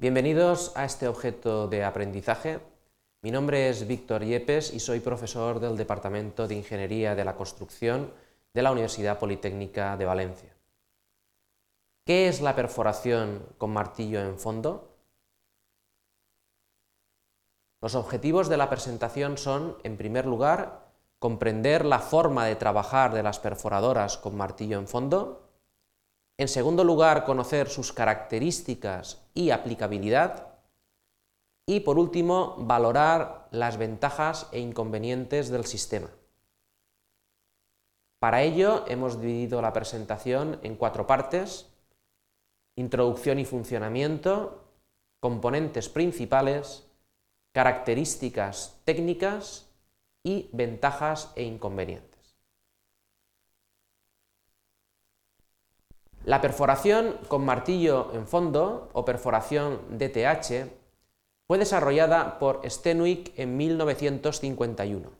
Bienvenidos a este objeto de aprendizaje. Mi nombre es Víctor Yepes y soy profesor del Departamento de Ingeniería de la Construcción de la Universidad Politécnica de Valencia. ¿Qué es la perforación con martillo en fondo? Los objetivos de la presentación son, en primer lugar, comprender la forma de trabajar de las perforadoras con martillo en fondo, en segundo lugar, conocer sus características y aplicabilidad. Y por último, valorar las ventajas e inconvenientes del sistema. Para ello hemos dividido la presentación en cuatro partes. Introducción y funcionamiento, componentes principales, características técnicas y ventajas e inconvenientes. La perforación con martillo en fondo o perforación DTH fue desarrollada por Stenwick en 1951.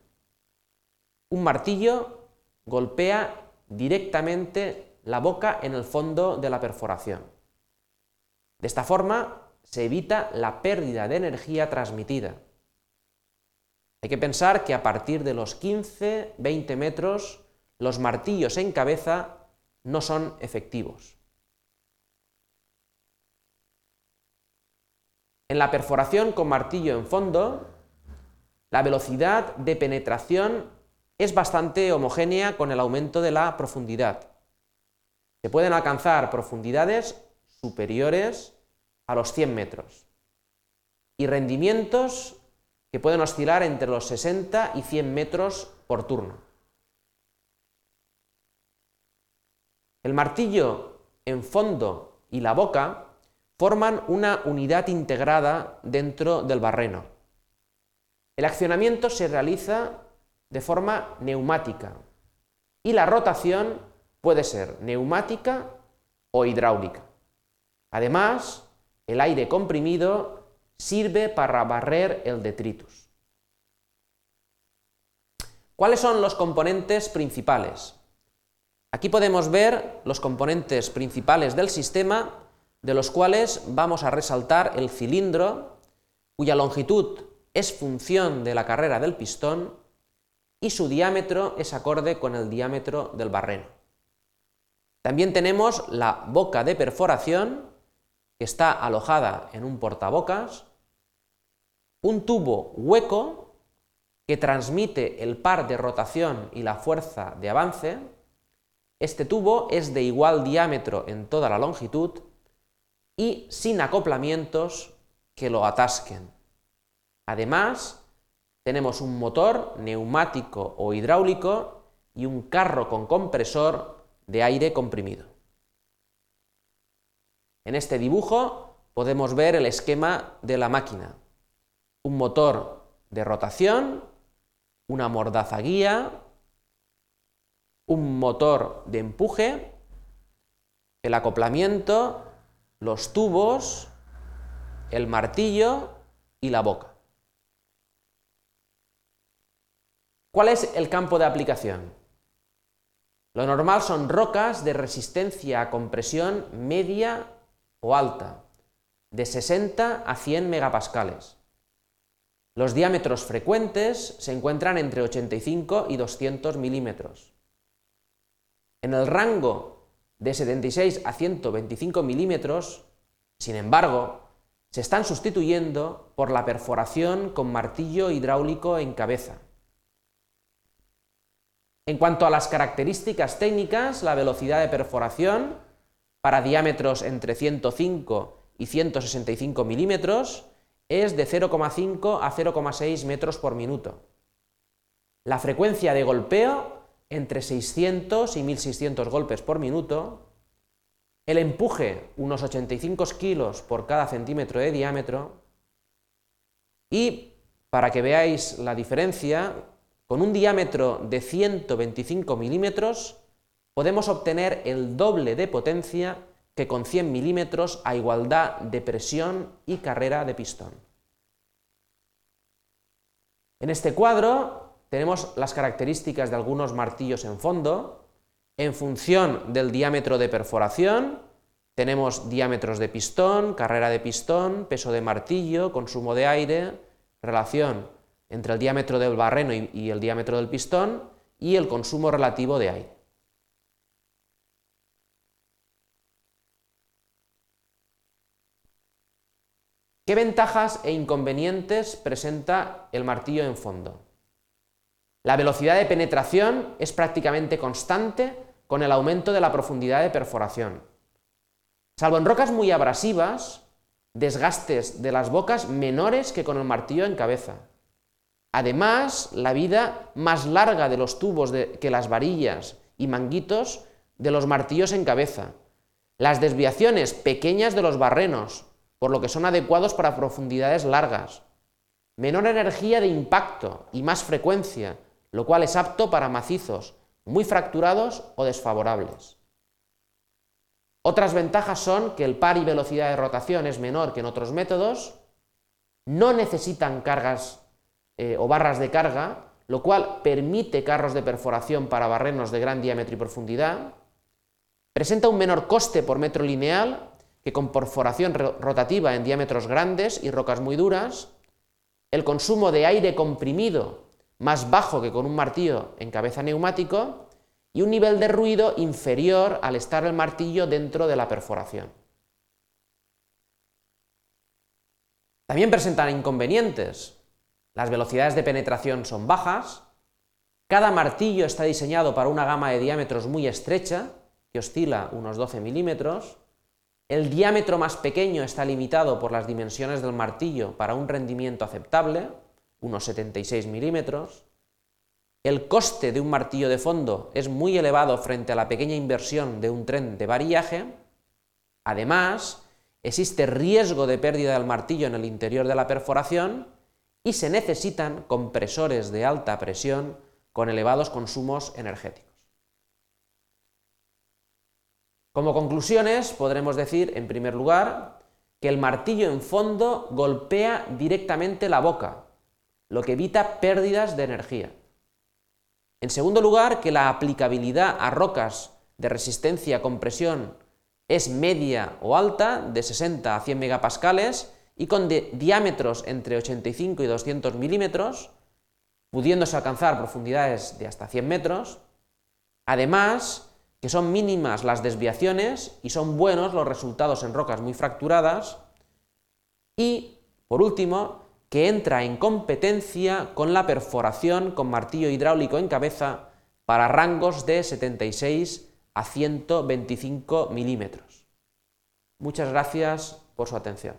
Un martillo golpea directamente la boca en el fondo de la perforación. De esta forma se evita la pérdida de energía transmitida. Hay que pensar que a partir de los 15-20 metros los martillos en cabeza no son efectivos. En la perforación con martillo en fondo, la velocidad de penetración es bastante homogénea con el aumento de la profundidad. Se pueden alcanzar profundidades superiores a los 100 metros y rendimientos que pueden oscilar entre los 60 y 100 metros por turno. El martillo en fondo y la boca forman una unidad integrada dentro del barreno. El accionamiento se realiza de forma neumática y la rotación puede ser neumática o hidráulica. Además, el aire comprimido sirve para barrer el detritus. ¿Cuáles son los componentes principales? Aquí podemos ver los componentes principales del sistema, de los cuales vamos a resaltar el cilindro, cuya longitud es función de la carrera del pistón y su diámetro es acorde con el diámetro del barreno. También tenemos la boca de perforación, que está alojada en un portabocas, un tubo hueco que transmite el par de rotación y la fuerza de avance, este tubo es de igual diámetro en toda la longitud y sin acoplamientos que lo atasquen. Además, tenemos un motor neumático o hidráulico y un carro con compresor de aire comprimido. En este dibujo podemos ver el esquema de la máquina. Un motor de rotación, una mordaza guía, un motor de empuje, el acoplamiento, los tubos, el martillo y la boca. ¿Cuál es el campo de aplicación? Lo normal son rocas de resistencia a compresión media o alta, de 60 a 100 megapascales. Los diámetros frecuentes se encuentran entre 85 y 200 milímetros. En el rango de 76 a 125 milímetros, sin embargo, se están sustituyendo por la perforación con martillo hidráulico en cabeza. En cuanto a las características técnicas, la velocidad de perforación para diámetros entre 105 y 165 milímetros es de 0,5 a 0,6 metros por minuto. La frecuencia de golpeo entre 600 y 1600 golpes por minuto, el empuje unos 85 kilos por cada centímetro de diámetro y, para que veáis la diferencia, con un diámetro de 125 milímetros podemos obtener el doble de potencia que con 100 milímetros a igualdad de presión y carrera de pistón. En este cuadro tenemos las características de algunos martillos en fondo. En función del diámetro de perforación, tenemos diámetros de pistón, carrera de pistón, peso de martillo, consumo de aire, relación entre el diámetro del barreno y, el diámetro del pistón y el consumo relativo de aire. ¿Qué ventajas e inconvenientes presenta el martillo en fondo? La velocidad de penetración es prácticamente constante con el aumento de la profundidad de perforación. Salvo en rocas muy abrasivas, desgastes de las bocas menores que con el martillo en cabeza. Además, la vida más larga de los tubos que las varillas y manguitos de los martillos en cabeza. Las desviaciones pequeñas de los barrenos, por lo que son adecuados para profundidades largas. Menor energía de impacto y más frecuencia, lo cual es apto para macizos muy fracturados o desfavorables. Otras ventajas son que el par y velocidad de rotación es menor que en otros métodos, no necesitan cargas eh, o barras de carga, lo cual permite carros de perforación para barrenos de gran diámetro y profundidad, presenta un menor coste por metro lineal que con perforación rotativa en diámetros grandes y rocas muy duras, el consumo de aire comprimido más bajo que con un martillo en cabeza neumático, y un nivel de ruido inferior al estar el martillo dentro de la perforación. También presentan inconvenientes. Las velocidades de penetración son bajas, cada martillo está diseñado para una gama de diámetros muy estrecha, que oscila unos 12 milímetros, el diámetro más pequeño está limitado por las dimensiones del martillo para un rendimiento aceptable, unos 76 milímetros, el coste de un martillo de fondo es muy elevado frente a la pequeña inversión de un tren de varillaje. Además, existe riesgo de pérdida del martillo en el interior de la perforación y se necesitan compresores de alta presión con elevados consumos energéticos. Como conclusiones, podremos decir, en primer lugar, que el martillo en fondo golpea directamente la boca, lo que evita pérdidas de energía. En segundo lugar, que la aplicabilidad a rocas de resistencia a compresión es media o alta, de 60 a 100 megapascales, y con diámetros entre 85 y 200 milímetros, pudiéndose alcanzar profundidades de hasta 100 metros. Además, que son mínimas las desviaciones y son buenos los resultados en rocas muy fracturadas. Y, por último, que entra en competencia con la perforación con martillo hidráulico en cabeza para rangos de 76 a 125 milímetros. Muchas gracias por su atención.